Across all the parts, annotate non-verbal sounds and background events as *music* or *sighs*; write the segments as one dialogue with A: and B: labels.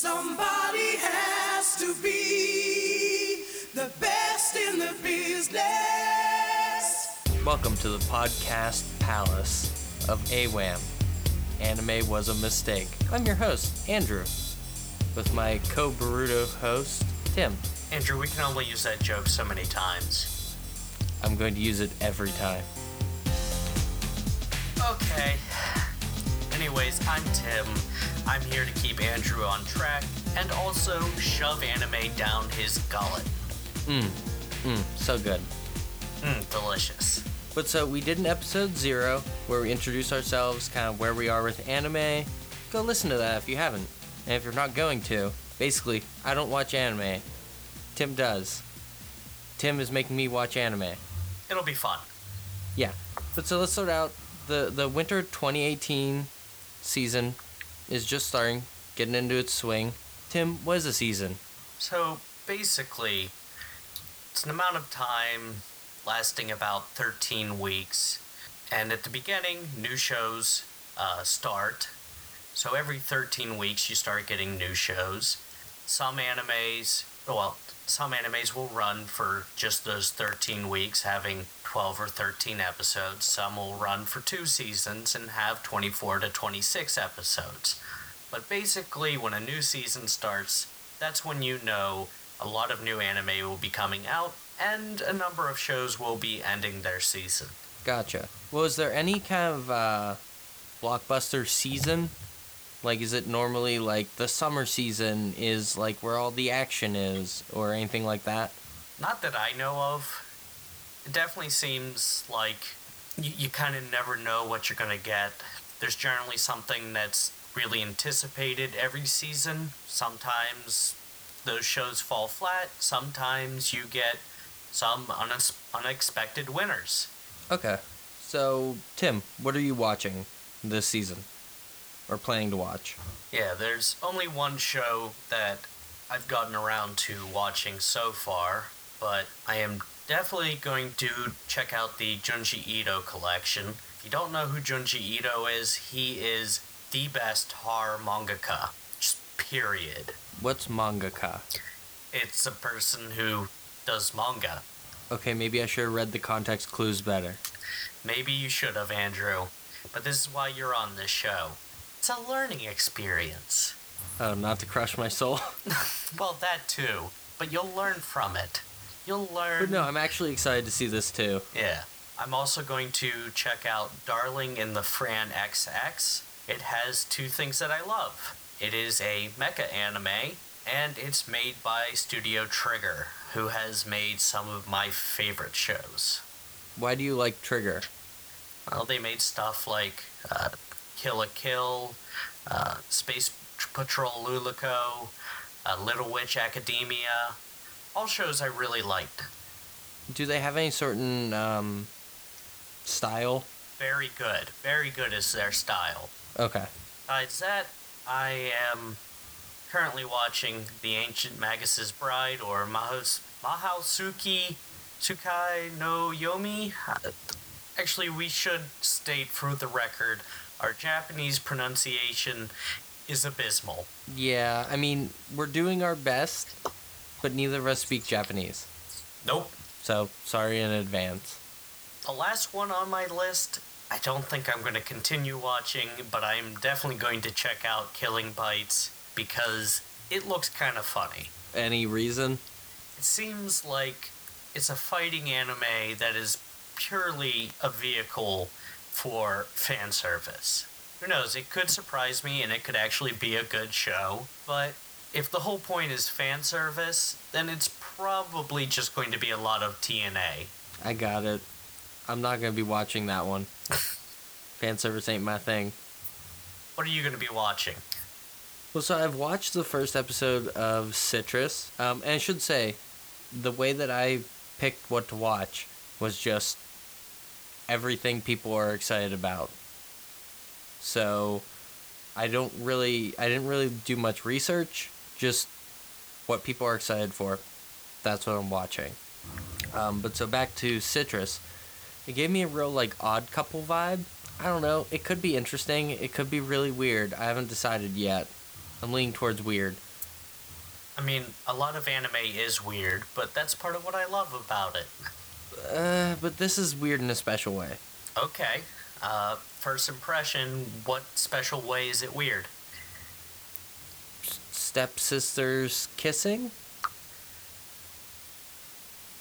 A: Somebody has to be the best in the business.
B: Welcome to the podcast palace of AWAM. Anime was a mistake. I'm your host, Andrew, with my co Baruto host, Tim.
C: Andrew, we can only use that joke so many times.
B: I'm going to use it every time.
C: Okay. Anyways, I'm Tim. I'm here to keep Andrew on track and also shove anime down his gullet.
B: Mmm, Mmm. so good.
C: Mmm, delicious.
B: But so we did an episode zero where we introduce ourselves, kind of where we are with anime. Go listen to that if you haven't. And if you're not going to, basically, I don't watch anime. Tim does. Tim is making me watch anime.
C: It'll be fun.
B: Yeah. But so let's sort out. The the winter 2018 season is just starting, getting into its swing. Tim, what is a season?
C: So basically, it's an amount of time lasting about 13 weeks. And at the beginning, new shows uh, start. So every 13 weeks, you start getting new shows. Some animes, well, some animes will run for just those 13 weeks, having 12 or 13 episodes. Some will run for two seasons and have 24 to 26 episodes. But basically, when a new season starts, that's when you know a lot of new anime will be coming out and a number of shows will be ending their season.
B: Gotcha. Well, is there any kind of uh, blockbuster season? Like, is it normally like the summer season is like where all the action is, or anything like that?
C: Not that I know of. It definitely seems like you, you kind of never know what you're going to get. There's generally something that's really anticipated every season. Sometimes those shows fall flat. Sometimes you get some unex- unexpected winners.
B: Okay. So, Tim, what are you watching this season? Or planning to watch?
C: Yeah, there's only one show that I've gotten around to watching so far, but I am definitely going to check out the Junji Ito collection. If you don't know who Junji Ito is, he is the best horror mangaka. Just period.
B: What's mangaka?
C: It's a person who does manga.
B: Okay, maybe I should have read the context clues better.
C: Maybe you should have, Andrew. But this is why you're on this show. It's a learning experience.
B: Oh, not to crush my soul. *laughs*
C: Well, that too. But you'll learn from it. You'll learn.
B: but no, I'm actually excited to see this too.
C: Yeah. I'm also going to check out Darling in the Franxx. It has two things that I love. It is a mecha anime, and it's made by Studio Trigger, who has made some of my favorite shows.
B: Why do you like Trigger?
C: Well, they made stuff like uh, Kill la Kill, uh, Space Patrol Luluco, uh, Little Witch Academia. All shows I really liked.
B: Do they have any certain um, style?
C: Very good. Very good is their style.
B: Okay.
C: Besides that, I am currently watching The Ancient Magus's Bride or Mahos- Mahausuki Tsukai no Yomi. Uh, Actually, we should state for the record our Japanese pronunciation is abysmal.
B: Yeah, I mean, we're doing our best, but neither of us speak Japanese.
C: Nope.
B: So, sorry in advance.
C: The last one on my list, I don't think I'm going to continue watching, but I'm definitely going to check out Killing Bites because it looks kind of funny.
B: Any reason?
C: It seems like it's a fighting anime that is purely a vehicle for fan service. Who knows? It could surprise me and it could actually be a good show, but if the whole point is fan service, then it's probably just going to be a lot of TNA.
B: I got it. I'm not gonna be watching that one. *laughs* Fan service ain't my thing.
C: What are you going to be watching?
B: Well, so I've watched the first episode of Citrus, um, and I should say, the way that I picked what to watch was just everything people are excited about. So, I don't really, I didn't really do much research. Just what people are excited for. That's what I'm watching. Um, but so back to Citrus, it gave me a real like odd couple vibe. I don't know. It could be interesting. It could be really weird. I haven't decided yet. I'm leaning towards weird.
C: I mean, a lot of anime is weird, but that's part of what I love about it.
B: Uh, but this is weird in a special way.
C: Okay. Uh, first impression, what special way is it weird?
B: Stepsisters kissing?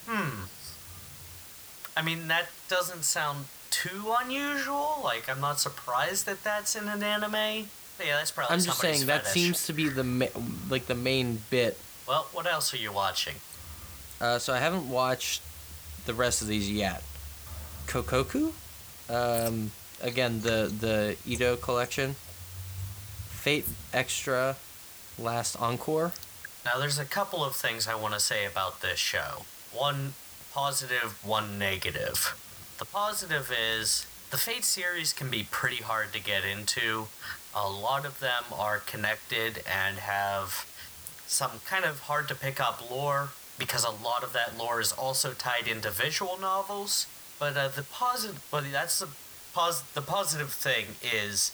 C: Hmm. I mean, that doesn't sound too unusual. Like, I'm not surprised that that's in an anime. But yeah, that's probably
B: I'm just saying that
C: fetish.
B: seems to be the ma- like the main bit.
C: Well, what else are you watching?
B: Uh, so I haven't watched the rest of these yet. Kokkoku, um, again the the Ito collection. Fate Extra, Last Encore.
C: Now, there's a couple of things I want to say about this show. One positive, one negative. The positive is the Fate series can be pretty hard to get into. A lot of them are connected and have some kind of hard to pick up lore because a lot of that lore is also tied into visual novels. But uh, the positive, but that's the pos- the positive thing is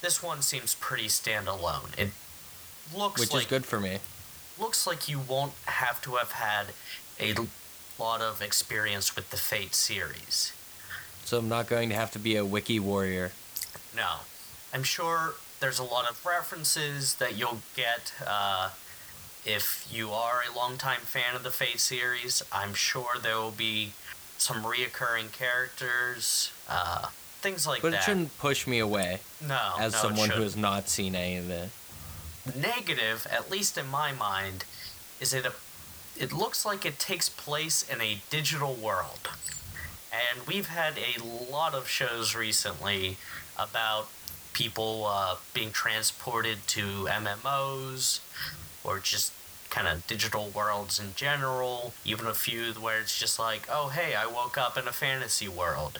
C: this one seems pretty standalone. It looks
B: which
C: like
B: is good for me.
C: looks like you won't have to have had a lot of experience with the Fate series.
B: So I'm not going to have to be a wiki warrior.
C: No. I'm sure there's a lot of references that you'll get uh, if you are a longtime fan of the Fate series. I'm sure there will be some reoccurring characters, uh, things like
B: But
C: that.
B: But it shouldn't push me away
C: no,
B: as
C: no,
B: someone who has not seen any of it.
C: The negative, at least in my mind, is it a, it looks like it takes place in a digital world. And we've had a lot of shows recently about people uh, being transported to MMOs or just kind of digital worlds in general. Even a few where it's just like, oh, hey, I woke up in a fantasy world.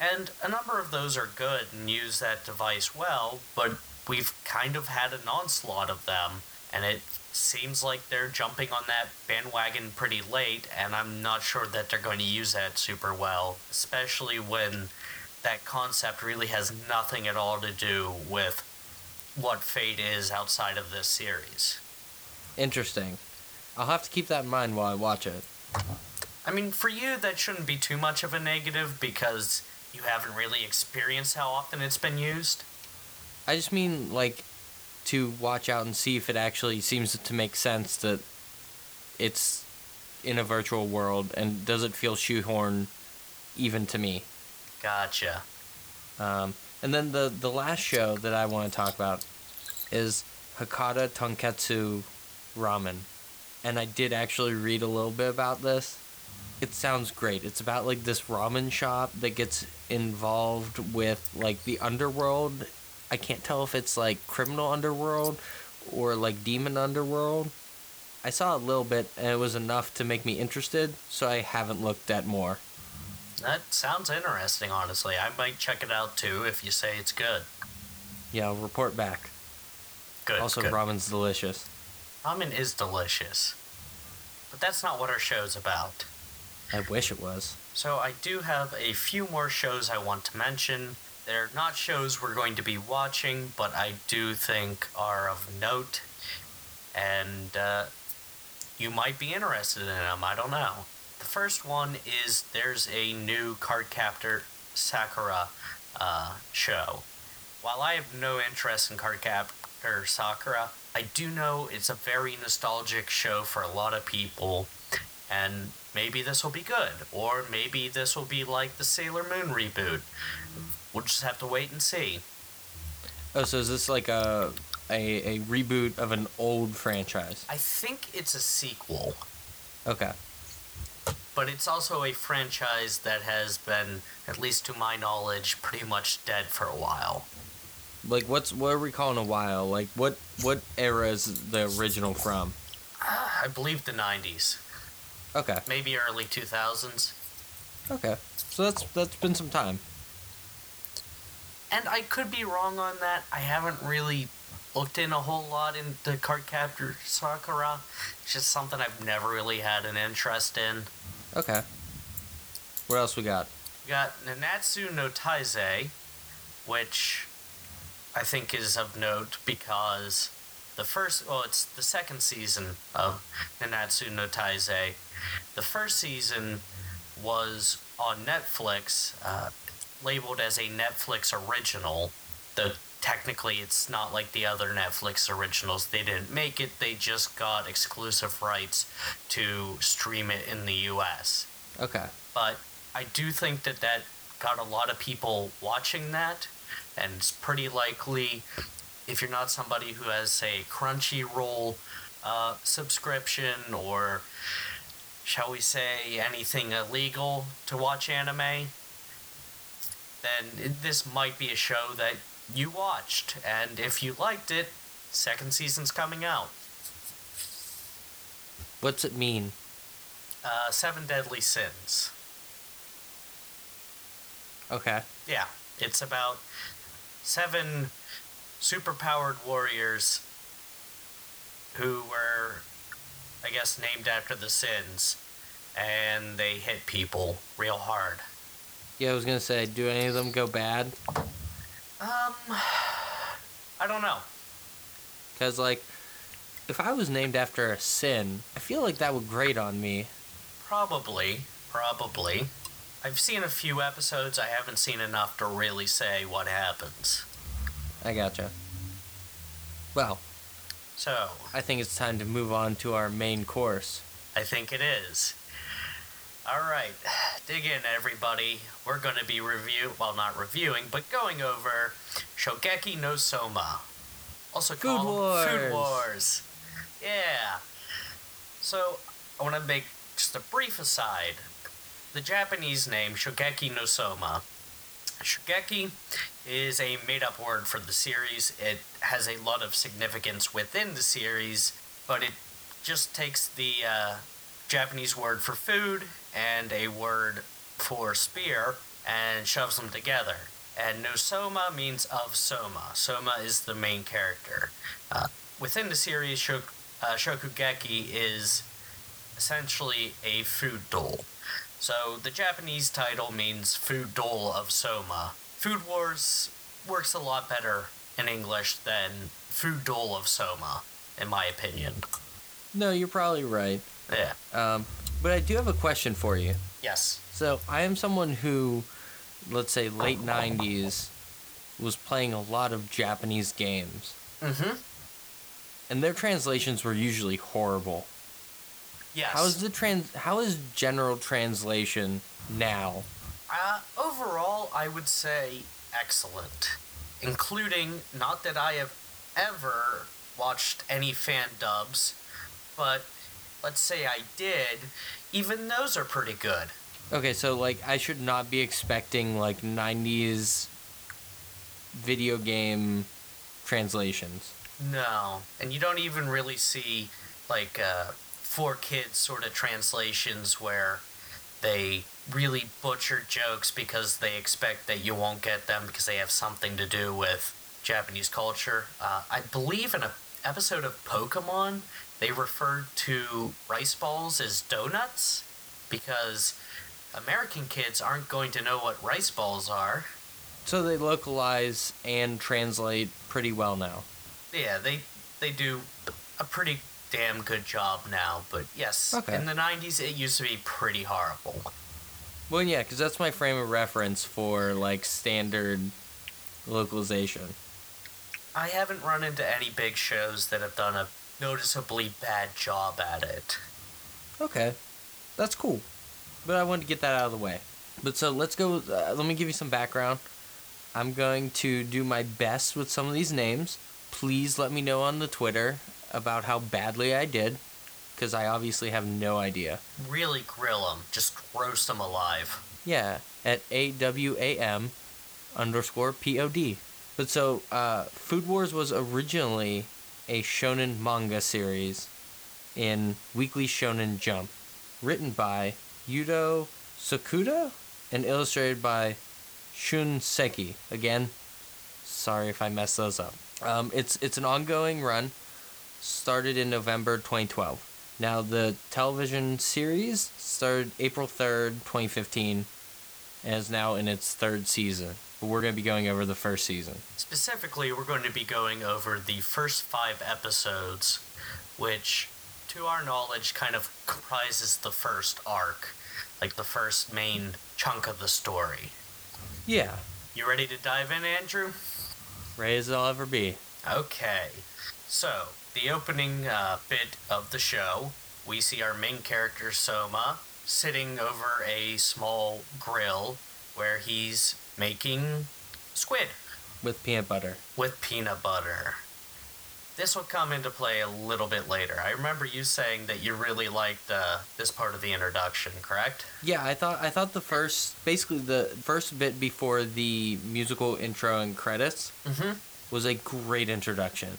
C: And a number of those are good and use that device well, but we've kind of had an onslaught of them, and it seems like they're jumping on that bandwagon pretty late, and I'm not sure that they're going to use that super well, especially when that concept really has nothing at all to do with what Fate is outside of this series.
B: Interesting. I'll have to keep that in mind while I watch it.
C: I mean, for you, that shouldn't be too much of a negative because you haven't really experienced how often it's been used.
B: I just mean like to watch out and see if it actually seems to make sense that it's in a virtual world and does it feel shoehorned even to me.
C: Gotcha.
B: Um, and then the the last show that I want to talk about is Hakata Tonkotsu Ramen. And I did actually read a little bit about this. It sounds great. It's about like this ramen shop that gets involved with like the underworld. I can't tell if it's like criminal underworld or like demon underworld. I saw a little bit and it was enough to make me interested, so I haven't looked at more.
C: That sounds interesting, honestly. I might check it out too if you say it's good.
B: Yeah, I'll report back.
C: Good.
B: also,
C: good.
B: ramen's delicious.
C: Ramen is delicious. But that's not what our show's about.
B: I wish it was.
C: So I do have a few more shows I want to mention. They're not shows we're going to be watching, but I do think are of note. And uh, you might be interested in them. I don't know. The first one is there's a new Cardcaptor Sakura uh, show. While I have no interest in Cardcaptor Sakura, I do know it's a very nostalgic show for a lot of people, and maybe this will be good, or maybe this will be like the Sailor Moon reboot. We'll just have to wait and see.
B: Oh, so is this like a a, a reboot of an old franchise?
C: I think it's a sequel,
B: Okay.
C: but it's also a franchise that has been, at least to my knowledge, pretty much dead for a while.
B: Like what's what are we calling a while? Like what what era is the original from?
C: Ah, I believe the 90s,
B: Okay.
C: maybe early 2000s.
B: Okay. So that's that's been some time.
C: And I could be wrong on that. I haven't really looked in a whole lot into Cardcaptor Sakura. It's just something I've never really had an interest in.
B: Okay. What else we got?
C: We got Nanatsu no Taizai, which I think is of note because the first, well, it's the second season of Nanatsu no Taizai. The first season was on Netflix, uh, labeled as a Netflix original. Though technically, it's not like the other Netflix originals. They didn't make it, they just got exclusive rights to stream it in the US.
B: Okay.
C: But I do think that that got a lot of people watching that, and it's pretty likely if you're not somebody who has a Crunchyroll uh, subscription or shall we say anything illegal to watch anime, then it, this might be a show that you watched, and if you liked it, second season's coming out.
B: What's it mean?
C: Uh, Seven Deadly Sins.
B: Okay.
C: Yeah, it's about seven superpowered warriors who were, I guess, named after the sins, and they hit people real hard.
B: Yeah, I was gonna say, do any of them go bad?
C: Um, I don't know.
B: Because like, if I was named after a sin, I feel like that would grate on me.
C: Probably, probably. I've seen a few episodes. I haven't seen enough to really say what happens.
B: I gotcha. Well,
C: So,
B: I think it's time to move on to our main course.
C: I think it is. All right, *sighs* dig in, everybody. We're going to be review, well, not reviewing, but going over Shokugeki no Soma, also
B: Food
C: called Food
B: Wars.
C: Wars. Yeah. So I want to make just a brief aside. The Japanese name Shokugeki no Soma. Shokugeki is a made-up word for the series. It has a lot of significance within the series, but it just takes the uh, Japanese word for food and a word for spear and shoves them together. And no Soma means of Soma. Soma is the main character. Uh, within the series, Shok- uh, Shokugeki is essentially a food dole. So the Japanese title means Food Dole of Soma. Food Wars works a lot better in English than Food Dole of Soma, in my opinion.
B: No, you're probably right.
C: Yeah.
B: Um, but I do have a question for you.
C: Yes.
B: So I am someone who, let's say, late '90s, was playing a lot of Japanese games,
C: Mm-hmm.
B: and their translations were usually horrible.
C: Yes.
B: How is the trans? How is general translation now?
C: Uh, overall, I would say excellent, including not that I have ever watched any fan dubs, but let's say I did. Even those are pretty good.
B: Okay, so like I should not be expecting like '90s video game translations.
C: No, and you don't even really see like uh, for kids sort of translations where they really butcher jokes because they expect that you won't get them because they have something to do with Japanese culture. Uh, I believe in an episode of Pokemon, they referred to rice balls as donuts because American kids aren't going to know what rice balls are.
B: So they localize and translate pretty well now.
C: Yeah, they they do a pretty damn good job now. But yes,
B: Okay.
C: in the '90s, it used to be pretty horrible.
B: Well, yeah, because that's my frame of reference for like standard localization.
C: I haven't run into any big shows that have done a noticeably bad job at it.
B: Okay, that's cool. But I wanted to get that out of the way. But so let's go. Uh, let me give you some background. I'm going to do my best with some of these names. Please let me know on the Twitter about how badly I did, because I obviously have no idea.
C: Really grill them, just roast them alive.
B: Yeah, at AWAM underscore POD. But so, uh, Food Wars was originally a shonen manga series in Weekly Shonen Jump, written by Yudo Sakuda and illustrated by Shun Seki. Again, sorry if I messed those up. Um, it's it's an ongoing run, started in November 2012. Now the television series started April 3rd, 2015, and is now in its third season. But we're going to be going over the first season.
C: Specifically, we're going to be going over the first five episodes, which, to our knowledge, kind of comprises the first arc, like the first main chunk of the story.
B: Yeah,
C: You ready to dive in, Andrew?
B: ready as I'll ever be.
C: Okay. So, the opening uh, bit of the show, we see our main character, Soma, sitting over a small grill where he's making squid
B: With peanut butter.
C: with peanut butter. This will come into play a little bit later. I remember you saying that you really liked uh, this part of the introduction, correct?
B: Yeah, I thought I thought the first, basically the first bit before the musical intro and credits
C: Mm-hmm.
B: was a great introduction.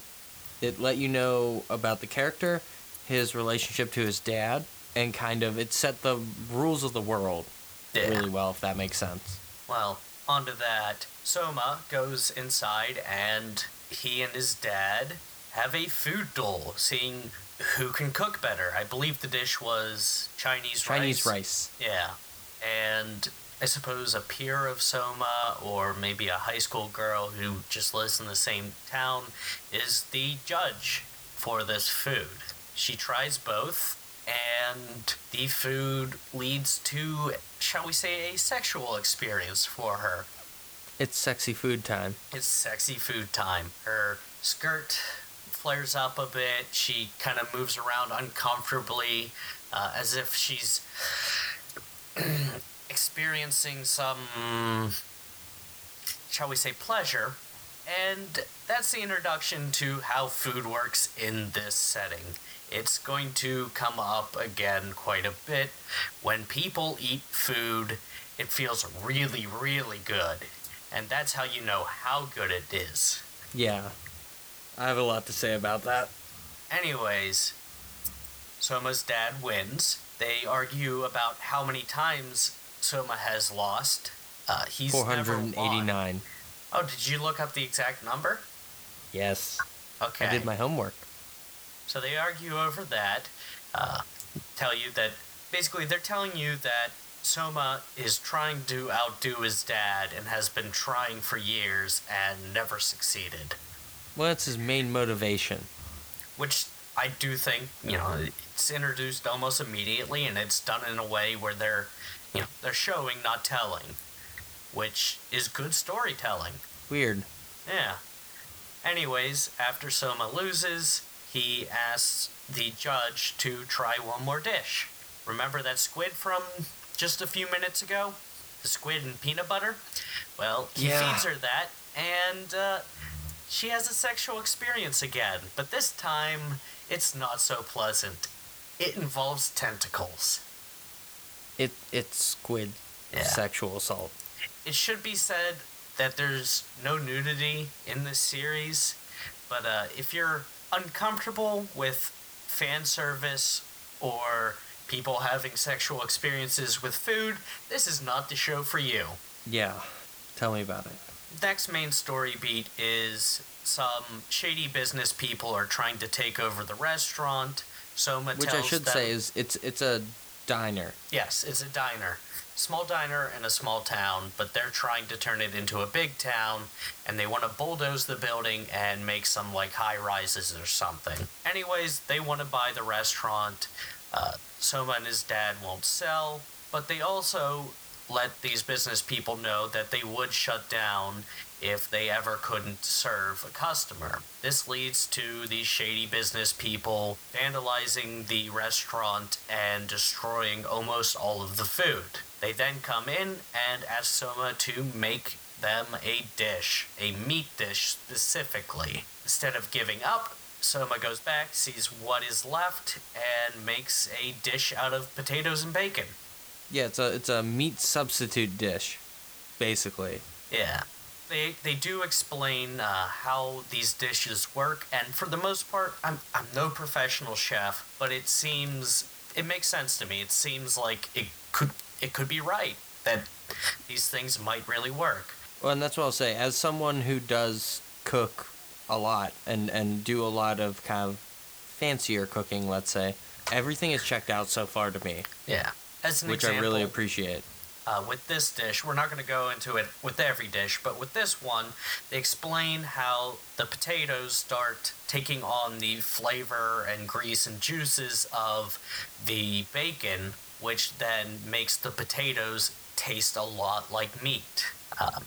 B: It let you know about the character, his relationship to his dad, and kind of it set the rules of the world
C: Yeah.
B: really well, if that makes sense.
C: Well, onto that. Soma goes inside and he and his dad have a food duel, seeing who can cook better. I believe the dish was Chinese,
B: Chinese
C: rice.
B: rice.
C: Yeah. And I suppose a peer of Soma or maybe a high school girl who just lives in the same town is the judge for this food. She tries both and the food leads to shall we say a sexual experience for her.
B: It's sexy food time.
C: It's sexy food time. Her skirt flares up a bit. She kind of moves around uncomfortably, uh, as if she's *clears throat* experiencing some, shall we say, pleasure. And that's the introduction to how food works in this setting. It's going to come up again quite a bit. When people eat food, it feels really, really good. And that's how you know how good it is.
B: Yeah. I have a lot to say about that.
C: Anyways, Soma's dad wins. They argue about how many times Soma has lost. Uh, he's never won.
B: 489.
C: Oh, did you look up the exact number?
B: Yes.
C: Okay.
B: I did my homework.
C: So they argue over that. Uh, tell you that basically they're telling you that Soma is trying to outdo his dad and has been trying for years and never succeeded.
B: Well, that's his main motivation.
C: Which I do think, you know, it's introduced almost immediately and it's done in a way where they're, you know, they're showing, not telling, which is good storytelling.
B: Weird.
C: Yeah. Anyways, after Soma loses, he asks the judge to try one more dish. Remember that squid from just a few minutes ago? The squid and peanut butter? Well, he
B: Yeah.
C: feeds her that, and uh, she has a sexual experience again. But this time, it's not so pleasant. It involves tentacles.
B: It it's squid
C: Yeah.
B: sexual assault.
C: It should be said that there's no nudity in this series, but uh, if you're uncomfortable with fan service or people having sexual experiences with food, this is not the show for you.
B: Yeah. Tell me about it.
C: Next main story beat is some shady business people are trying to take over the restaurant. Soma
B: Which I should
C: them,
B: say is it's it's a diner.
C: Yes, it's a diner. Small diner in a small town, but they're trying to turn it into a big town, and they want to bulldoze the building and make some like high rises or something. Anyways, they want to buy the restaurant. Uh, Soma and his dad won't sell, but they also let these business people know that they would shut down if they ever couldn't serve a customer. This leads to these shady business people vandalizing the restaurant and destroying almost all of the food. They then come in and ask Soma to make them a dish, a meat dish specifically. Instead of giving up, Soma goes back, sees what is left, and makes a dish out of potatoes and bacon.
B: Yeah, it's a it's a meat substitute dish, basically.
C: Yeah. They, they do explain uh, how these dishes work, and for the most part, I'm, I'm no professional chef, but it seems it makes sense to me. It seems like it could it could be right that these things might really work.
B: Well, and that's what I'll say. As someone who does cook a lot and and do a lot of kind of fancier cooking, let's say, everything is checked out so far to me,
C: Yeah. As an
B: which
C: example,
B: I really appreciate.
C: uh, with this dish, we're not going to go into it with every dish, but with this one, they explain how the potatoes start taking on the flavor and grease and juices of the bacon, which then makes the potatoes taste a lot like meat. Um,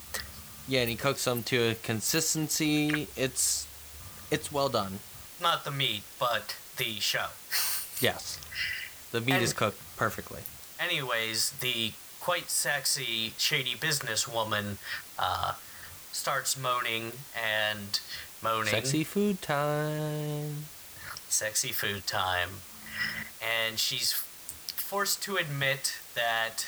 B: Yeah, and he cooks them to a consistency. It's it's well done.
C: not the meat, but the show. *laughs*
B: Yes. The meat is cooked perfectly.
C: Anyways, the quite sexy, shady businesswoman uh, starts moaning and moaning.
B: Sexy food time.
C: sexy food time. And she's forced to admit that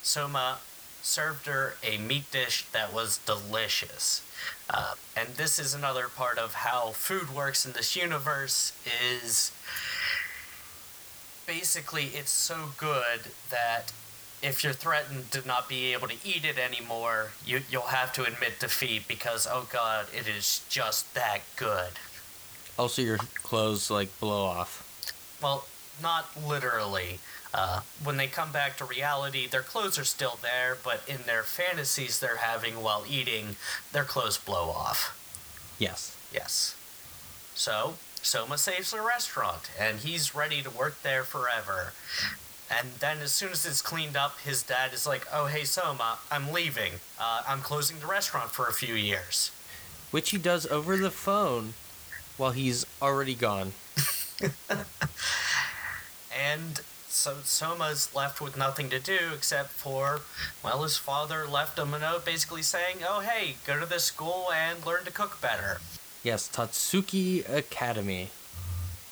C: Soma served her a meat dish that was delicious. Uh, and this is another part of how food works in this universe is basically it's so good that if you're threatened to not be able to eat it anymore, you, you'll have to admit defeat because, oh god, it is just that good.
B: Also, your clothes like blow off.
C: Well, not literally. Uh, when they come back to reality, their clothes are still there, but in their fantasies they're having while eating, their clothes blow off.
B: Yes.
C: Yes. So, Soma saves the restaurant, and he's ready to work there forever. And then, as soon as it's cleaned up, his dad is like, Oh, hey, Soma, I'm leaving. Uh, I'm closing the restaurant for a few years.
B: Which he does over the phone while he's already gone. *laughs*
C: And so Soma's left with nothing to do except for, well, his father left him a note basically saying, oh, hey, go to this school and learn to cook better.
B: Yes, Totsuki Academy.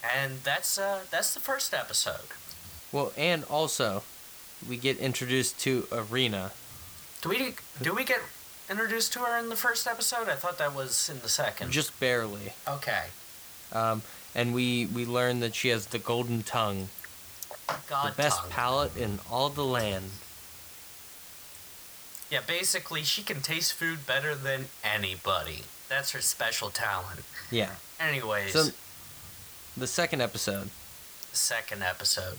C: And that's uh, that's the first episode.
B: Well, and also, we get introduced to Erina.
C: Do we do we get introduced to her in the first episode? I thought that was in the second.
B: Just barely.
C: okay.
B: Um, and we, we learn that she has the golden tongue,
C: God
B: the best
C: tongue.
B: palate in all the land.
C: yeah, basically she can taste food better than anybody. That's her special talent.
B: Yeah.
C: Anyways,
B: So, the second episode.
C: second episode.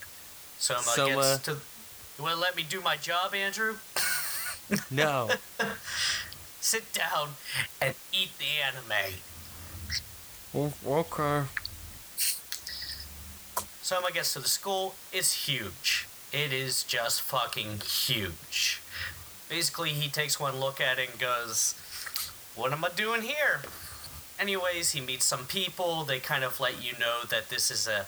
C: Soma,
B: Soma-
C: gets to. You want to let me do my job, Andrew? *laughs*
B: No. *laughs*
C: Sit down and eat the anime.
B: okay.
C: Soma gets to the school. It's huge. It is just fucking huge. Basically, he takes one look at it and goes, What am I doing here? Anyways, he meets some people. They kind of let you know that this is a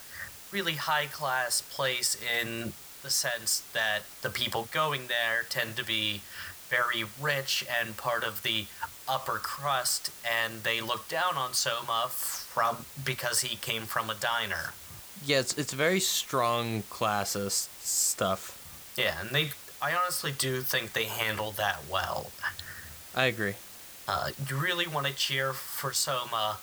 C: really high class place in the sense that the people going there tend to be very rich and part of the upper crust, and they look down on Soma from because he came from a diner.
B: Yeah, it's, it's very strong classist stuff.
C: Yeah, and they, I honestly do think they handled that well.
B: I agree.
C: Uh, you really want to cheer for Soma,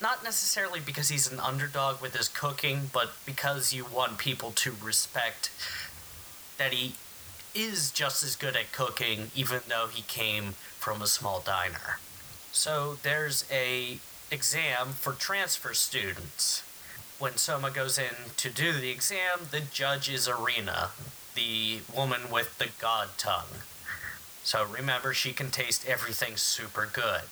C: not necessarily because he's an underdog with his cooking, but because you want people to respect that he is just as good at cooking, even though he came from a small diner. So there's a exam for transfer students. When Soma goes in to do the exam, the judge is Erina, the woman with the god tongue. So remember, she can taste everything super good.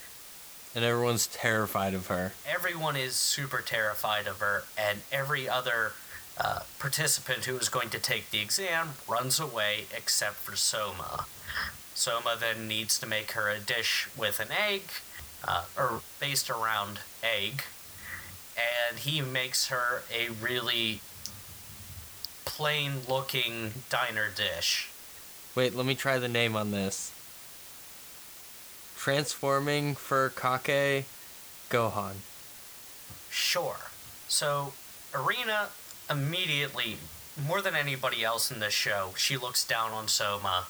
B: And everyone's terrified of her.
C: Everyone is super terrified of her, and every other uh, participant who is going to take the exam runs away except for Soma. Soma then needs to make her a dish with an egg, uh, or based around egg, and he makes her a really plain looking diner dish.
B: Wait, let me try the name on this. Transforming Furikake Gohan.
C: Sure. So, Erina immediately, more than anybody else in this show, she looks down on Soma,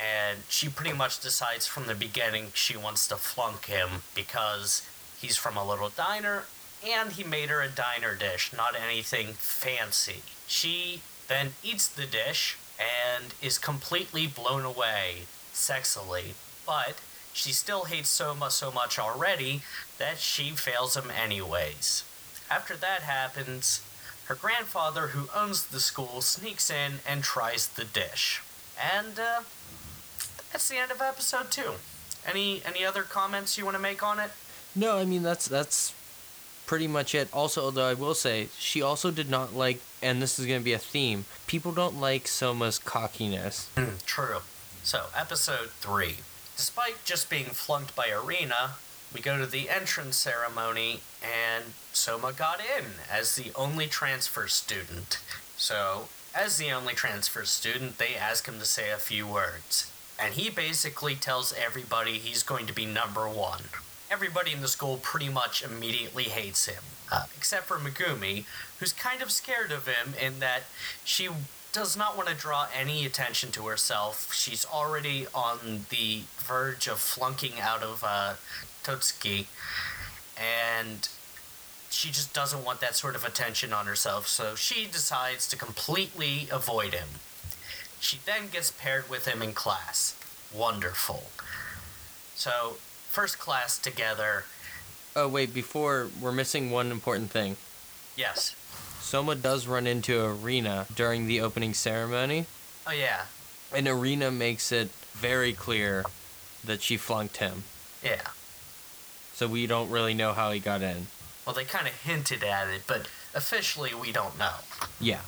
C: and she pretty much decides from the beginning she wants to flunk him because he's from a little diner and he made her a diner dish, not anything fancy. She then eats the dish and is completely blown away sexily, but she still hates Soma so much already that she fails him anyways. After that happens, her grandfather, who owns the school, sneaks in and tries the dish. And uh, that's the end of episode two. Any any other comments you want to make on it?
B: No, I mean that's that's pretty much it. Also, although I will say, she also did not like, and this is going to be a theme. People don't like Soma's cockiness. *clears throat*
C: True. So, episode 3. Despite just being flunked by Erina, we go to the entrance ceremony, and Soma got in as the only transfer student. So, as the only transfer student, they ask him to say a few words. And he basically tells everybody he's going to be number one. Everybody in the school pretty much immediately hates him, uh, except for Megumi, who's kind of scared of him in that she does not want to draw any attention to herself. She's already on the verge of flunking out of uh, Totsuki, and she just doesn't want that sort of attention on herself, so she decides to completely avoid him. She then gets paired with him in class. Wonderful. So, first class together.
B: Oh wait, before we're missing one important thing.
C: Yes.
B: Soma does run into Erina during the opening ceremony,
C: Oh, yeah.
B: and Erina makes it very clear that she flunked him.
C: Yeah.
B: So we don't really know how he got in.
C: Well, they kind of hinted at it, but officially we don't know.
B: Yeah.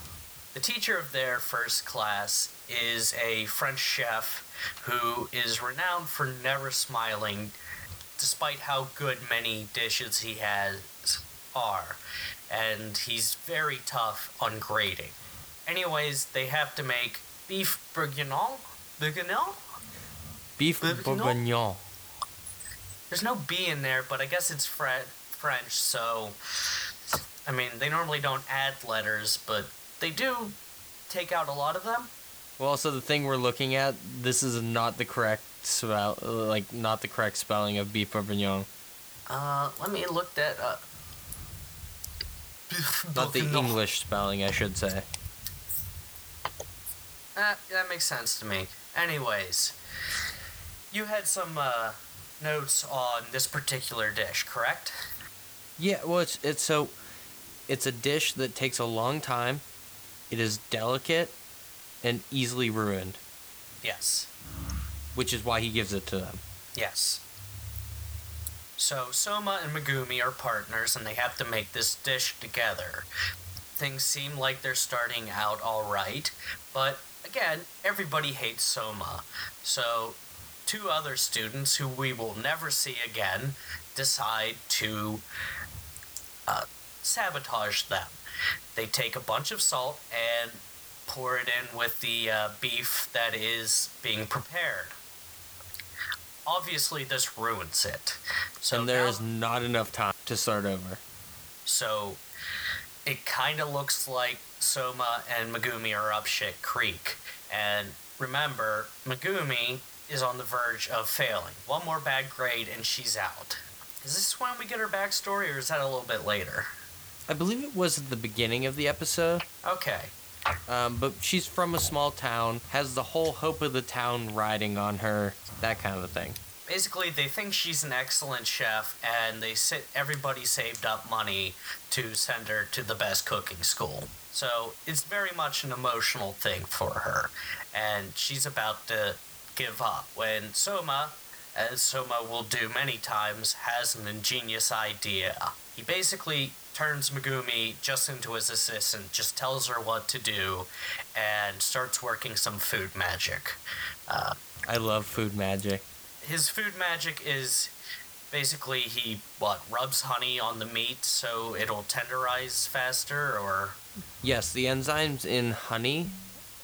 C: The teacher of their first class is a French chef who is renowned for never smiling, despite how good many dishes he has are. And he's very tough on grading. Anyways, they have to make beef bourguignon. Bourguignon?
B: Beef
C: Bourguignon?
B: bourguignon.
C: There's no B in there, but I guess it's Fre- French, so. I mean, they normally don't add letters, but they do take out a lot of them.
B: Well, so the thing we're looking at, this is not the correct spell, like not the correct spelling of beef bourguignon.
C: Uh, let me look that up.
B: Not the English spelling, I should say.
C: Uh, that makes sense to me. Anyways, you had some uh, notes on this particular dish, correct?
B: Yeah, well, it's it's so, it's a dish that takes a long time. It is delicate, and easily ruined,
C: Yes.
B: Which is why he gives it to them.
C: Yes. So Soma and Megumi are partners and they have to make this dish together. Things seem like they're starting out alright, but again, everybody hates Soma. So two other students who we will never see again decide to uh, sabotage them. They take a bunch of salt and pour it in with the uh, beef that is being prepared obviously this ruins it. So
B: and there
C: now-
B: is not enough time to start over.
C: so it kind of looks like Soma and Megumi are up shit creek. And remember, Megumi is on the verge of failing. One more bad grade and she's out. Is this when we get her backstory or is that a little bit later?
B: I believe it was at the beginning of the episode.
C: Okay.
B: Um, but she's from a small town, has the whole hope of the town riding on her, that kind of a thing.
C: Basically, they think she's an excellent chef, and they sit. Everybody saved up money to send her to the best cooking school. So it's very much an emotional thing for her, and she's about to give up when Soma, as Soma will do many times, has an ingenious idea. He basically turns Megumi just into his assistant, just tells her what to do, and starts working some food magic. Uh,
B: I love food magic.
C: his food magic is basically he what rubs honey on the meat so it'll tenderize faster or
B: Yes, the enzymes in honey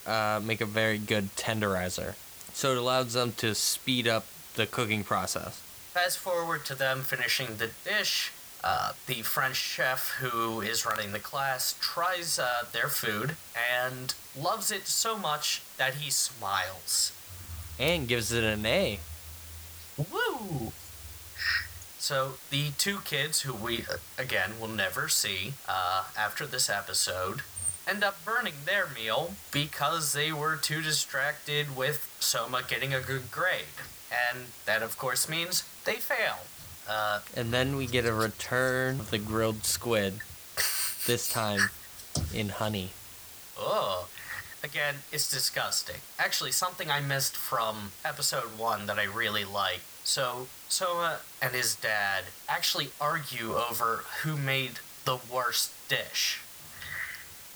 B: uh, make a very good tenderizer. So it allows them to speed up the cooking process.
C: fast forward to them finishing the dish uh, the french chef who is running the class tries uh, their food and loves it so much that he smiles
B: And gives it an A.
C: Woo! So the two kids, who we uh, again will never see uh, after this episode, end up burning their meal because they were too distracted with Soma getting a good grade, and that of course means they fail. Uh,
B: And then we get a return of the grilled squid, this time in honey.
C: oh, Again, it's disgusting. Actually, something I missed from episode one that I really like. So, Soma and his dad actually argue over who made the worst dish.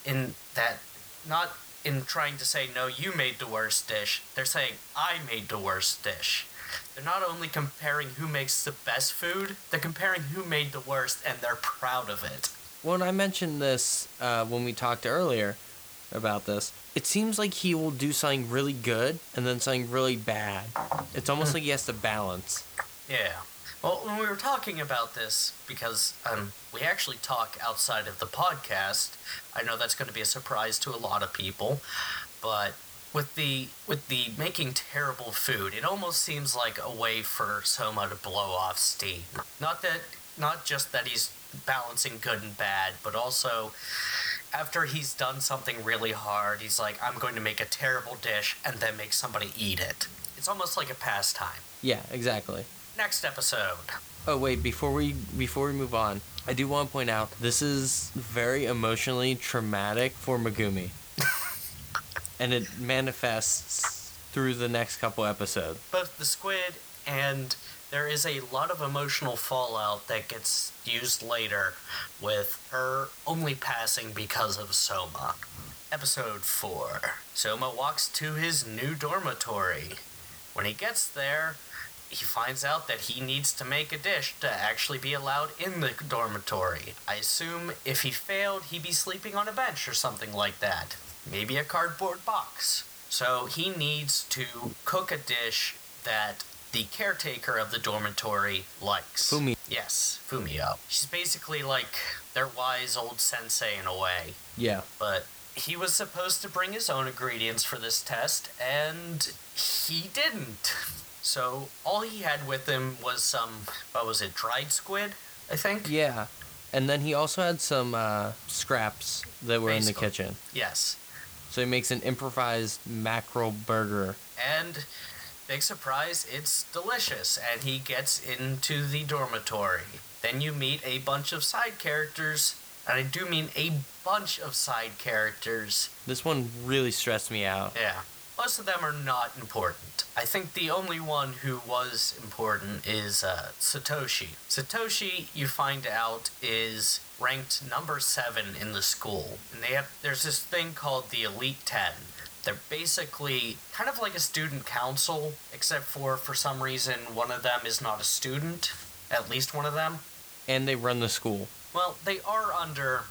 C: In that, not in trying to say, no, you made the worst dish, they're saying, I made the worst dish. They're not only comparing who makes the best food, they're comparing who made the worst, and they're proud of it.
B: When I mentioned this uh, when we talked earlier about this, it seems like he will do something really good and then something really bad. It's almost like he has to balance.
C: Yeah. Well, when we were talking about this, because um, we actually talk outside of the podcast, I know that's going to be a surprise to a lot of people, but with the with the making terrible food, it almost seems like a way for Soma to blow off steam. Not that, not just that he's balancing good and bad, but also after he's done something really hard, he's like, I'm going to make a terrible dish and then make somebody eat it. It's almost like a pastime.
B: Yeah, exactly.
C: Next episode.
B: Oh wait, before we before we move on, I do want to point out this is very emotionally traumatic for Megumi. And it manifests through the next couple episodes.
C: Both the squid and there is a lot of emotional fallout that gets used later with her only passing because of Soma. Episode 4 Soma walks to his new dormitory. When he gets there, he finds out that he needs to make a dish to actually be allowed in the dormitory. I assume if he failed, he'd be sleeping on a bench or something like that. Maybe a cardboard box. So he needs to cook a dish that the caretaker of the dormitory likes.
B: Fumi.
C: Yes, Fumio. She's basically like their wise old sensei in a way.
B: Yeah.
C: But he was supposed to bring his own ingredients for this test, and he didn't. *laughs* So all he had with him was some, what was it, dried squid, I think?
B: Yeah. And then he also had some uh, scraps that were in the kitchen.
C: Yes.
B: So he makes an improvised mackerel burger.
C: And big surprise, it's delicious, and he gets into the dormitory. Then you meet a bunch of side characters, and I do mean a bunch of side characters.
B: This one really stressed me out.
C: Yeah. Most of them are not important. I think the only one who was important is uh, Satoshi. Satoshi, you find out, is ranked number seven in the school, and they have there's this thing called the Elite Ten. They're basically kind of like a student council, except for for some reason one of them is not a student. At least one of them.
B: And they run the school.
C: Well, they are under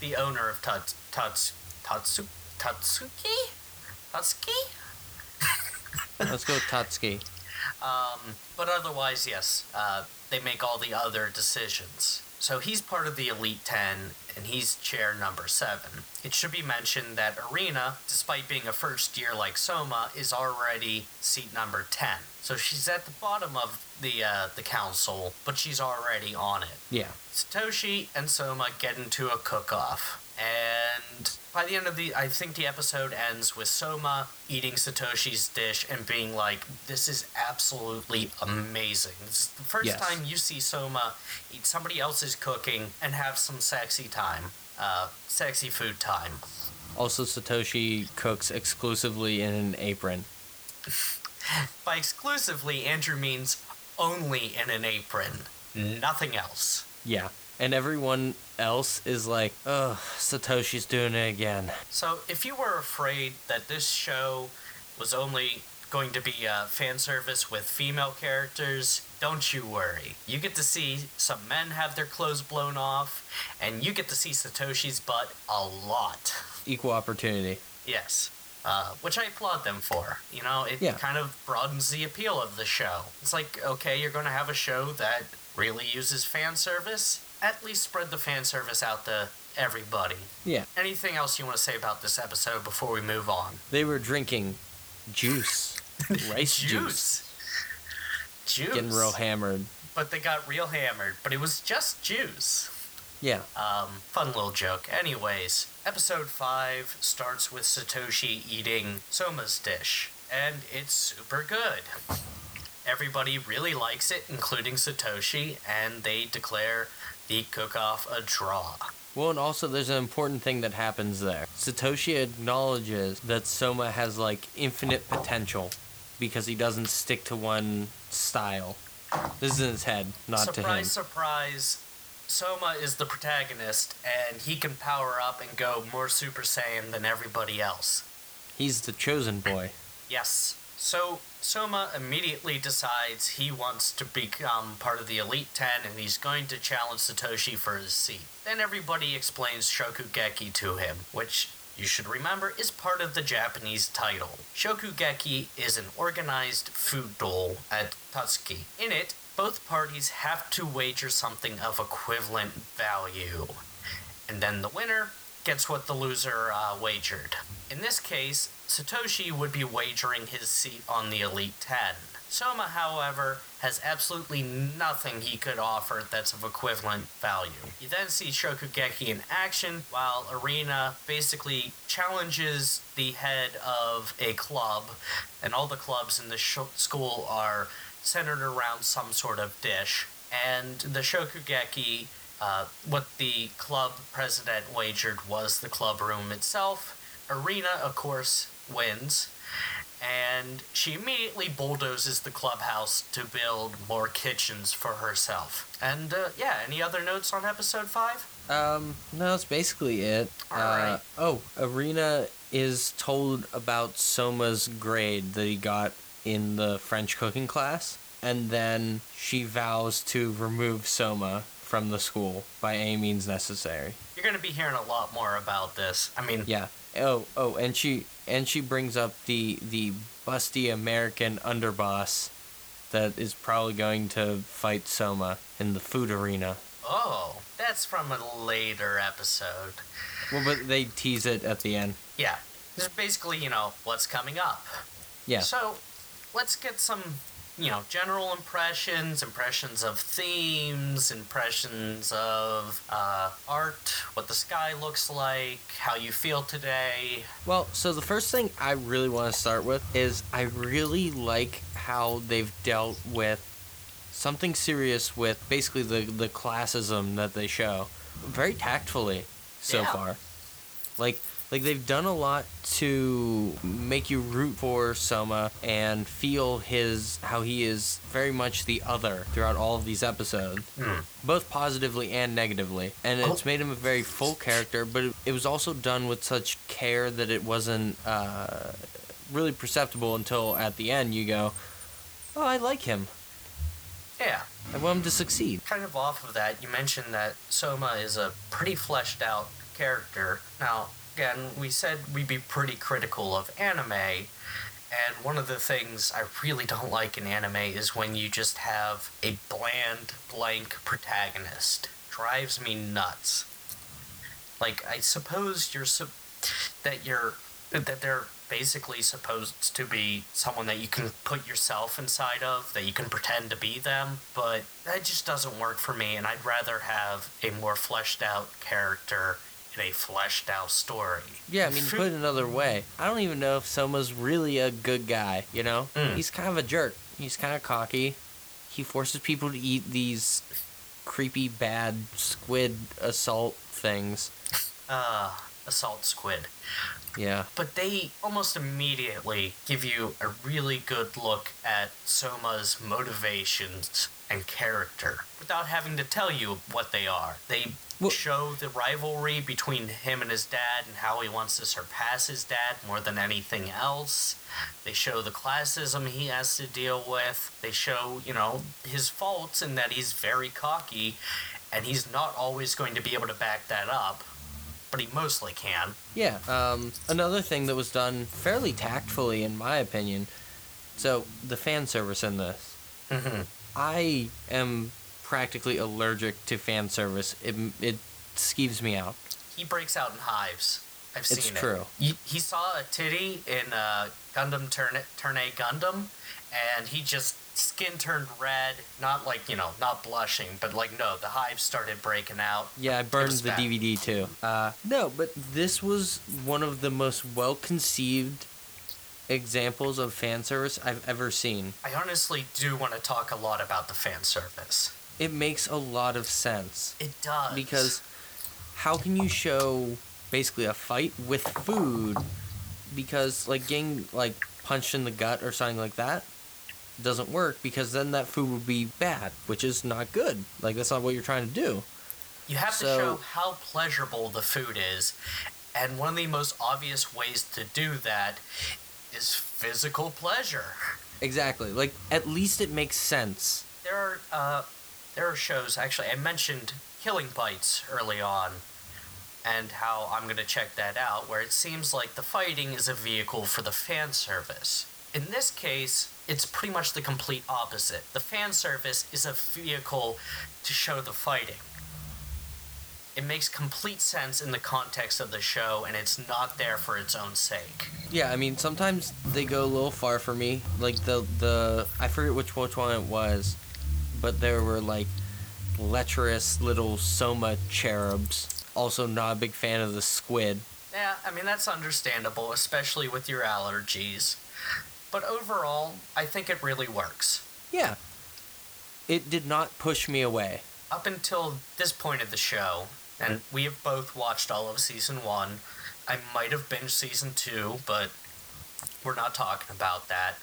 C: the owner of Tats Tats Tatsu Totsuki Totsuki.
B: Let's go Totsuki.
C: Um, but otherwise, yes, uh, they make all the other decisions. So he's part of the Elite Ten, and he's chair number seven. It should be mentioned that Erina, despite being a first year like Soma, is already seat number ten. So she's at the bottom of the uh, the council, but she's already on it.
B: Yeah.
C: Satoshi and Soma get into a cook-off. And by the end of the I think the episode ends with Soma eating Satoshi's dish and being like, This is absolutely amazing. This is the first
B: Yes.
C: time you see Soma eat somebody else's cooking and have some sexy time. Uh, sexy food time.
B: Also, Satoshi cooks exclusively in an apron. *laughs*
C: By exclusively, Andrew means only in an apron. Nothing else.
B: Yeah. And everyone else is like, ugh, Satoshi's doing it again.
C: So, if you were afraid that this show was only going to be uh, fan service with female characters, don't you worry. You get to see some men have their clothes blown off, and you get to see Satoshi's butt a lot.
B: Equal opportunity.
C: Yes. Uh, which I applaud them for. You know, it
B: Yeah.
C: kind of broadens the appeal of the show. It's like, okay, you're going to have a show that really uses fan service. At least spread the fan service out to everybody.
B: Yeah.
C: Anything else you want to say about this episode before we move on?
B: They were drinking juice. *laughs* Rice juice.
C: Juice.
B: Getting real hammered.
C: But they got real hammered. But it was just juice.
B: Yeah.
C: Um, fun little joke. Anyways, episode 5 starts with Satoshi eating Soma's dish. And it's super good. Everybody really likes it, including Satoshi, and they declare the cook off a draw.
B: Well, and also there's an important thing that happens there. Satoshi acknowledges that Soma has like infinite potential because he doesn't stick to one style. This is in his head, not to him.
C: surprise, surprise. Soma is the protagonist, and he can power up and go more Super Saiyan than everybody else.
B: He's the chosen boy.
C: Yes. So Soma immediately decides he wants to become part of the Elite Ten and he's going to challenge Satoshi for his seat. Then everybody explains Shokugeki to him, which you should remember is part of the Japanese title. Shokugeki is an organized food duel at Totsuki. In it, both parties have to wager something of equivalent value. And then the winner gets what the loser uh, wagered. In this case, Satoshi would be wagering his seat on the Elite Ten. Soma, however, has absolutely nothing he could offer that's of equivalent value. You then see Shokugeki in action, while Erina basically challenges the head of a club, and all the clubs in the sh- school are centered around some sort of dish. And the Shokugeki, uh, what the club president wagered was the club room itself. Erina, of course, wins and she immediately bulldozes the clubhouse to build more kitchens for herself. And uh, yeah, any other notes on episode five?
B: Um, no, that's basically it.
C: All
B: uh,
C: right.
B: Oh, Erina is told about Soma's grade that he got in the French cooking class, and then she vows to remove Soma from the school by any means necessary.
C: You're going to be hearing a lot more about this. I mean,
B: Yeah. Oh, oh, and she and she brings up the the busty American underboss that is probably going to fight Soma in the food arena.
C: oh, that's from a later episode.
B: Well, but they tease it at the end.
C: Yeah, is basically, you know, what's coming up.
B: Yeah.
C: So, let's get some, you know, general impressions, impressions of themes, impressions of uh, art, what the sky looks like, how you feel today.
B: Well, so the first thing I really want to start with is I really like how they've dealt with something serious with basically the the classism that they show very tactfully so
C: Yeah.
B: far. Like like they've done a lot to make you root for Soma and feel his how he is very much the other throughout all of these episodes both positively and negatively. And it's
C: Oh.
B: made him a very full character, but it, it was also done with such care that it wasn't uh, really perceptible until at the end you go, Oh, I like him.
C: Yeah.
B: I want him to succeed.
C: Kind of off of that, you mentioned that Soma is a pretty fleshed out character. Now, again, we said we'd be pretty critical of anime, and one of the things I really don't like in anime is when you just have a bland, blank protagonist. Drives me nuts. Like, I suppose you're sup- that you're that they're basically supposed to be someone that you can put yourself inside of, that you can pretend to be them, but that just doesn't work for me, and I'd rather have a more fleshed out character in a fleshed out story.
B: Yeah, I mean, to put it another way, I don't even know if Soma's really a good guy, you know?
C: Mm.
B: He's kind of a jerk. He's kind of cocky. He forces people to eat these creepy, bad squid assault things.
C: Uh, *laughs* Assault Squid.
B: Yeah.
C: But they almost immediately give you a really good look at Soma's motivations and character without having to tell you what they are. They
B: Well-
C: show the rivalry between him and his dad and how he wants to surpass his dad more than anything else. They show the classism he has to deal with. They show, you know, his faults in that he's very cocky and he's not always going to be able to back that up, but he mostly can.
B: Yeah. Um, another thing that was done fairly tactfully, in my opinion. So the fan service in this,
C: Mm-hmm.
B: I am practically allergic to fan service. It it skeeves me out.
C: he breaks out in hives. I've
B: It's
C: seen
B: true.
C: it. He, he saw a titty in uh, Gundam Turn Turn A Gundam, and he just skin turned red. Not like you know, not blushing, but like no, the hives started breaking out.
B: Yeah, I burned the
C: bad.
B: DVD too. Uh, no, but this was one of the most well conceived examples of fan service I've ever seen.
C: I honestly do want to talk a lot about the fan service.
B: It makes a lot of sense
C: It does
B: because how can you show basically a fight with food because like getting like punched in the gut or something like that doesn't work because then that food would be bad, which is not good. Like that's not what you're trying to do.
C: You have
B: So-
C: to show how pleasurable the food is, and one of the most obvious ways to do that is physical pleasure.
B: Exactly. Like at least it makes sense.
C: There are uh, there are shows. Actually, I mentioned Killing Bites early on, and how I'm gonna check that out. Where it seems like the fighting is a vehicle for the fan service. In this case, it's pretty much the complete opposite. The fan service is a vehicle to show the fighting. It makes complete sense in the context of the show, and it's not there for its own sake.
B: Yeah, I mean sometimes they go a little far for me. Like the the I forget which which one it was, but there were like lecherous little soma cherubs. Also not a big fan of the squid.
C: Yeah, I mean, that's understandable, especially with your allergies. But overall, I think it really works.
B: Yeah. It did not push me away.
C: Up until this point of the show, and mm-hmm. we have both watched all of season one. I might have binged season two, but we're not talking about that.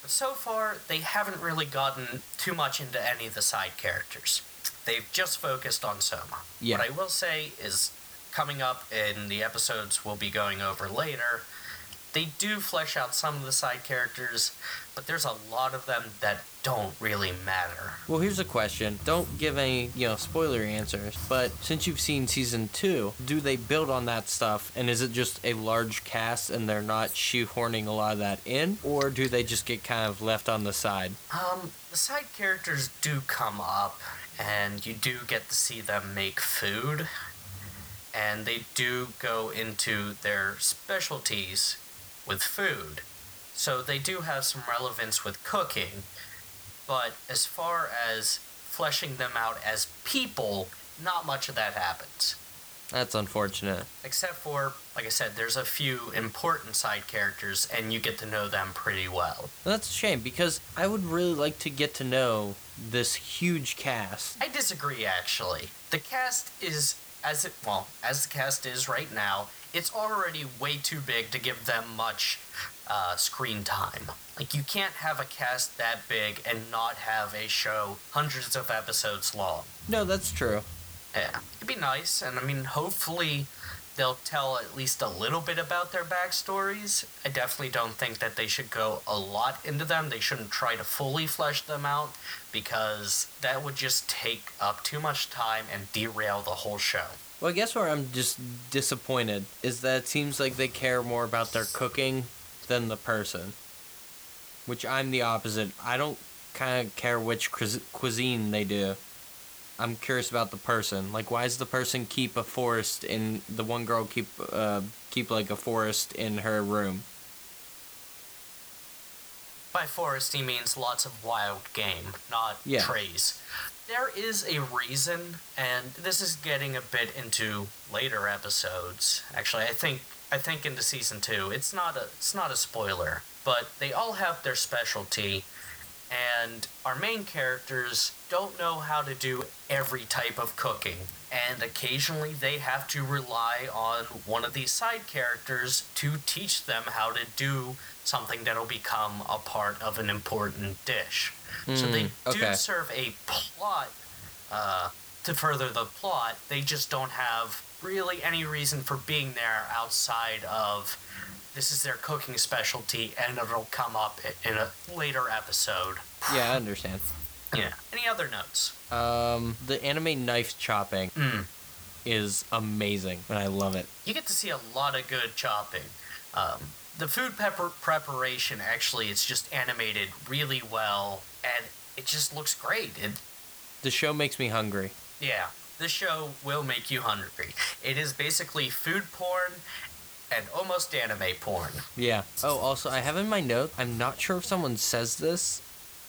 C: But so far, they haven't really gotten too much into any of the side characters. They've just focused on Soma.
B: Yeah.
C: What I will say is, coming up in the episodes we'll be going over later, they do flesh out some of the side characters, but there's a lot of them that don't really matter.
B: Well, here's a question. Don't give any, you know, spoiler answers, but since you've seen season 2, do they build on that stuff and is it just a large cast and they're not shoehorning a lot of that in or do they just get kind of left on the side?
C: Um, the side characters do come up, and you do get to see them make food, and they do go into their specialties with food. So they do have some relevance with cooking, but as far as fleshing them out as people, not much of that happens.
B: That's unfortunate.
C: Except for, like I said, there's a few important side characters, and you get to know them pretty well.
B: That's a shame because I would really like to get to know this huge cast.
C: I disagree, actually. The cast is as it well as the cast is right now. It's already way too big to give them much uh, screen time. Like you can't have a cast that big and not have a show hundreds of episodes long.
B: No, that's true.
C: Yeah, it'd be nice, and I mean, hopefully. They'll tell at least a little bit about their backstories. I definitely don't think that they should go a lot into them. They shouldn't try to fully flesh them out because that would just take up too much time and derail the whole show.
B: Well, I guess where I'm just disappointed is that it seems like they care more about their cooking than the person. Which I'm the opposite. I don't kind of care which cuisine they do. I'm curious about the person. Like, why does the person keep a forest in the one girl keep uh, keep like a forest in her room?
C: By forest, he means lots of wild game, not
B: Yeah.
C: trees. There is a reason, and this is getting a bit into later episodes. Actually, I think I think into season two. It's not a it's not a spoiler, but they all have their specialty, and our main characters don't know how to do every type of cooking. And occasionally they have to rely on one of these side characters to teach them how to do something that'll become a part of an important dish. so they
B: Hmm,
C: do
B: okay.
C: serve a plot uh, to further the plot. They just don't have really any reason for being there outside of this is their cooking specialty and it'll come up in a later episode.
B: Yeah, I understand.
C: Yeah. Any other notes?
B: Um, the anime knife chopping
C: Mm.
B: is amazing, and I love it.
C: You get to see a lot of good chopping. Um, the food pepper preparation actually it's just animated really well and it just looks great. It,
B: The show makes me hungry.
C: yeah, the show will make you hungry. It is basically food porn and almost anime porn.
B: Yeah. Oh, also, I have in my note, I'm not sure if someone says this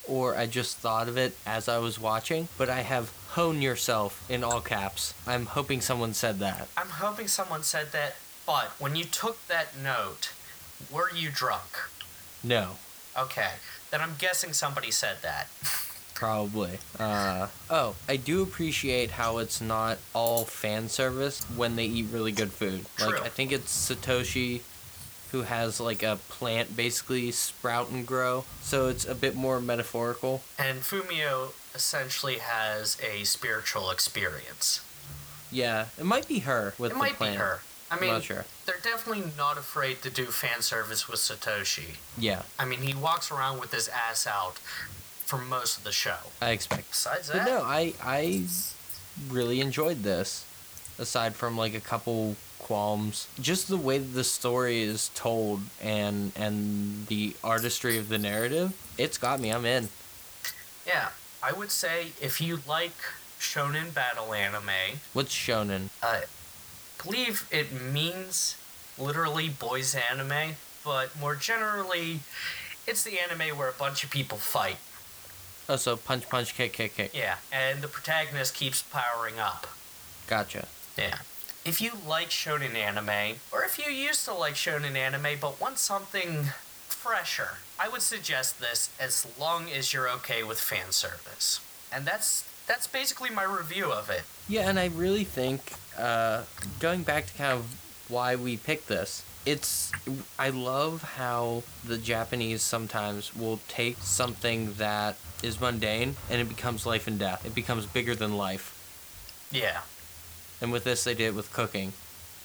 B: or I just thought of it as I was watching, but I have hone yourself in all caps. I'm hoping someone said that.
C: I'm hoping someone said that, but when you took that note, were you drunk?
B: No.
C: Okay, then I'm guessing somebody said that. *laughs*
B: Probably. Uh, oh, I do appreciate how it's not all fan service when they eat really good food. Like, I think it's Satoshi who has like a plant basically sprout and grow. So it's a bit more metaphorical.
C: And Fumio essentially has a spiritual experience.
B: Yeah, it might be her with
C: it
B: the
C: might
B: plant.
C: be her. I mean,
B: not sure.
C: they're definitely not afraid to do fan service with Satoshi.
B: Yeah,
C: I mean, he walks around with his ass out for most of the show.
B: I expect.
C: Besides
B: But
C: that,
B: no, I I really enjoyed this. Aside from like a couple qualms, just the way the story is told and and the artistry of the narrative, it's got me. I'm in.
C: yeah, I would say if you like shonen battle anime,
B: What's shonen?
C: I believe it means literally boys anime, but more generally, it's the anime where a bunch of people fight.
B: Oh, so punch, punch, kick, kick, kick.
C: Yeah, and the protagonist keeps powering up.
B: Gotcha.
C: Yeah. If you like shonen anime, or if you used to like shonen anime but want something fresher, I would suggest this as long as you're okay with fan service. And that's that's basically my review of it.
B: Yeah, and I really think uh, going back to kind of why we picked this, it's I love how the Japanese sometimes will take something that is mundane and it becomes life and death. It becomes bigger than life.
C: Yeah.
B: And with this, they did it with cooking,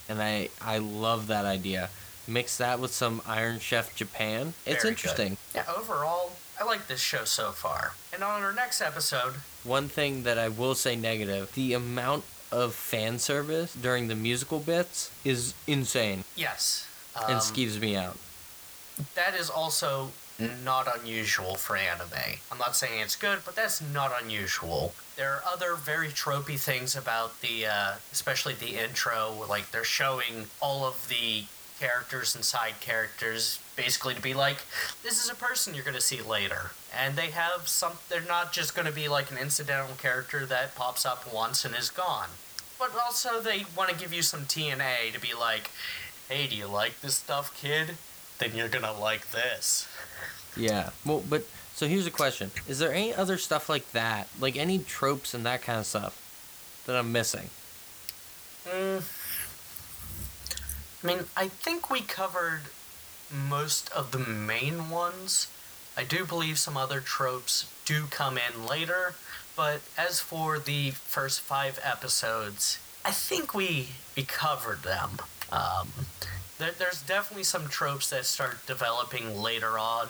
B: and I I love that idea. Mix that with some Iron Chef Japan. It's
C: Very good.
B: interesting.
C: Yeah, overall, I like this show so far. And on our next episode,
B: One thing that I will say negative: the amount of fan service during the musical bits is insane
C: yes.
B: and
C: um,
B: skeeves me out.
C: that is also not unusual for anime. I'm not saying it's good, but that's not unusual. There are other very tropey things about the, uh, especially the intro, like they're showing all of the characters and side characters, basically to be like, this is a person you're gonna see later, and they have some. They're not just gonna be like an incidental character that pops up once and is gone. But also, they want to give you some TNA to be like, hey, do you like this stuff, kid? Then you're gonna like this.
B: Yeah. Well, but so here's a question: Is there any other stuff like that, like any tropes and that kind of stuff, that I'm missing?
C: Mm. I mean, I think we covered most of the main ones. I do believe some other tropes do come in later, but as for the first five episodes, I think we we covered them. Um, there, there's definitely some tropes that start developing later on,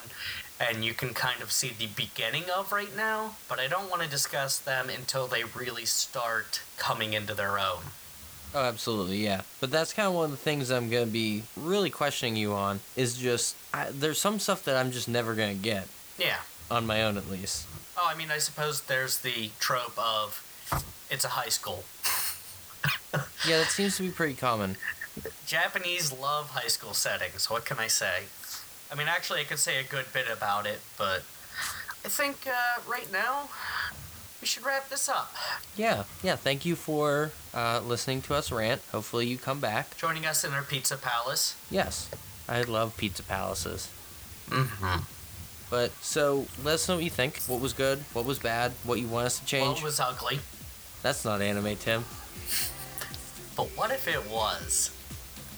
C: and you can kind of see the beginning of right now. But I don't want to discuss them until they really start coming into their own.
B: Oh, absolutely, yeah. But that's kind of one of the things I'm gonna be really questioning you on. Is just I, there's some stuff that I'm just never gonna get
C: Yeah.
B: on my own, at least.
C: Oh, I mean, I suppose there's the trope of it's a high school. *laughs*
B: Yeah, that seems to be pretty common.
C: Japanese love high school settings. What can I say? I mean, actually, I could say a good bit about it, but I think uh, right now we should wrap this up.
B: Yeah, yeah. Thank you for uh, listening to us rant. Hopefully, you come back.
C: Joining us in our pizza palace.
B: Yes, I love pizza palaces.
C: Mm-hmm.
B: But so let us know what you think. What was good? What was bad? What you want us to change?
C: What was ugly?
B: That's not anime, Tim.
C: But what if it was?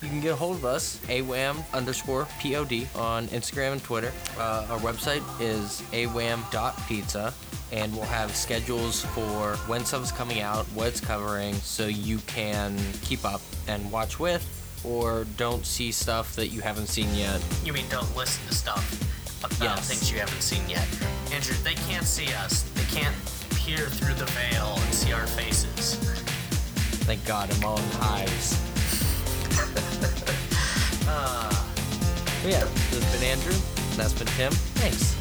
B: You can get a hold of us, awam underscore pod on Instagram and Twitter. Uh, our website is awam.pizza, and we'll have schedules for when stuff's coming out, what it's covering, so you can keep up and watch with, or don't see stuff that you haven't seen yet.
C: You mean don't listen to stuff about
B: Yes.
C: things you haven't seen yet? Andrew, they can't see us. They can't peer through the veil and see our faces.
B: Thank God I'm all in hives. *laughs* *laughs*
C: Uh,
B: yeah, this has been Andrew. That's been Tim. Thanks.